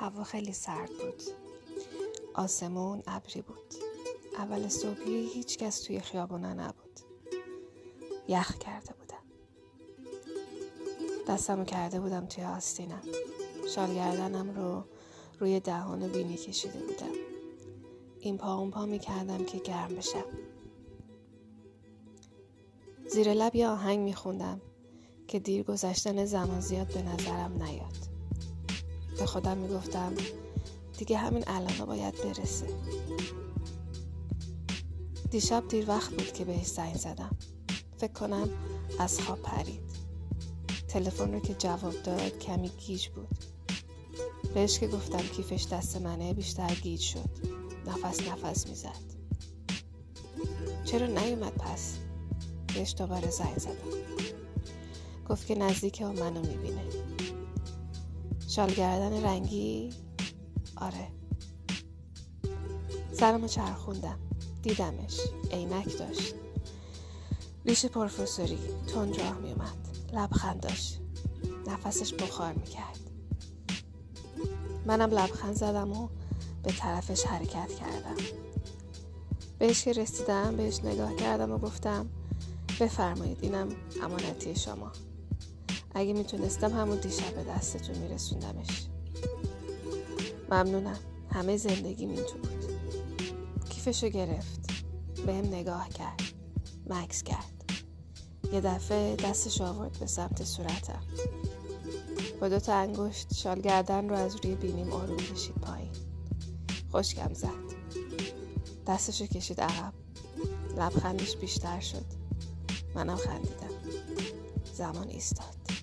هوا خیلی سرد بود. آسمون ابری بود. اول صبحی هیچ کس توی خیابونا نبود. یخ کرده بودم. دستمو کرده بودم توی آستینم. شالگردنم رو روی دهان بینی کشیده بودم. این پا اون پا می کردم که گرم بشم. زیر لب یه آهنگ می خوندم که دیر گذشتن زمان زیاد به نظرم نیاد. به خودم می گفتم دیگه همین الان باید برسه. دیشب دیر وقت بود که بهش زنگ زدم. فکر کنم از خواب پرید. تلفن رو که جواب داد کمی گیج بود. بهش که گفتم کیفش دست منه بیشتر گیج شد. نفس نفس می‌زد. چرا نیومد پس؟ بهش دوباره زنگ زدم. گفت که نزدیک و منو می‌بینه. شالگردن رنگی؟ آره. سرمو چرخوندم. دیدمش. عینک داشت. ریش پروفسوری. تند راه میومد لبخند داشت. نفسش بخار می‌کرد. منم لبخند زدم و به طرفش حرکت کردم. بهش که رسیدم بهش نگاه کردم و گفتم بفرمایید اینم امانتی شما. اگه می‌تونستم همون دیشب به دستتون میرسوندمش. ممنونم. همه زندگی این تو بود. کیفشو گرفت. بهم نگاه کرد. مکس کرد. یه دفعه دستش آورد به سمت صورتم. با دو تا انگشت شال گردن رو از روی بینیم آروم کشید پایین. خوشگم زد. دستشو کشید عقب. لبخندش بیشتر شد. منم خندیدم. زمان ایستاد.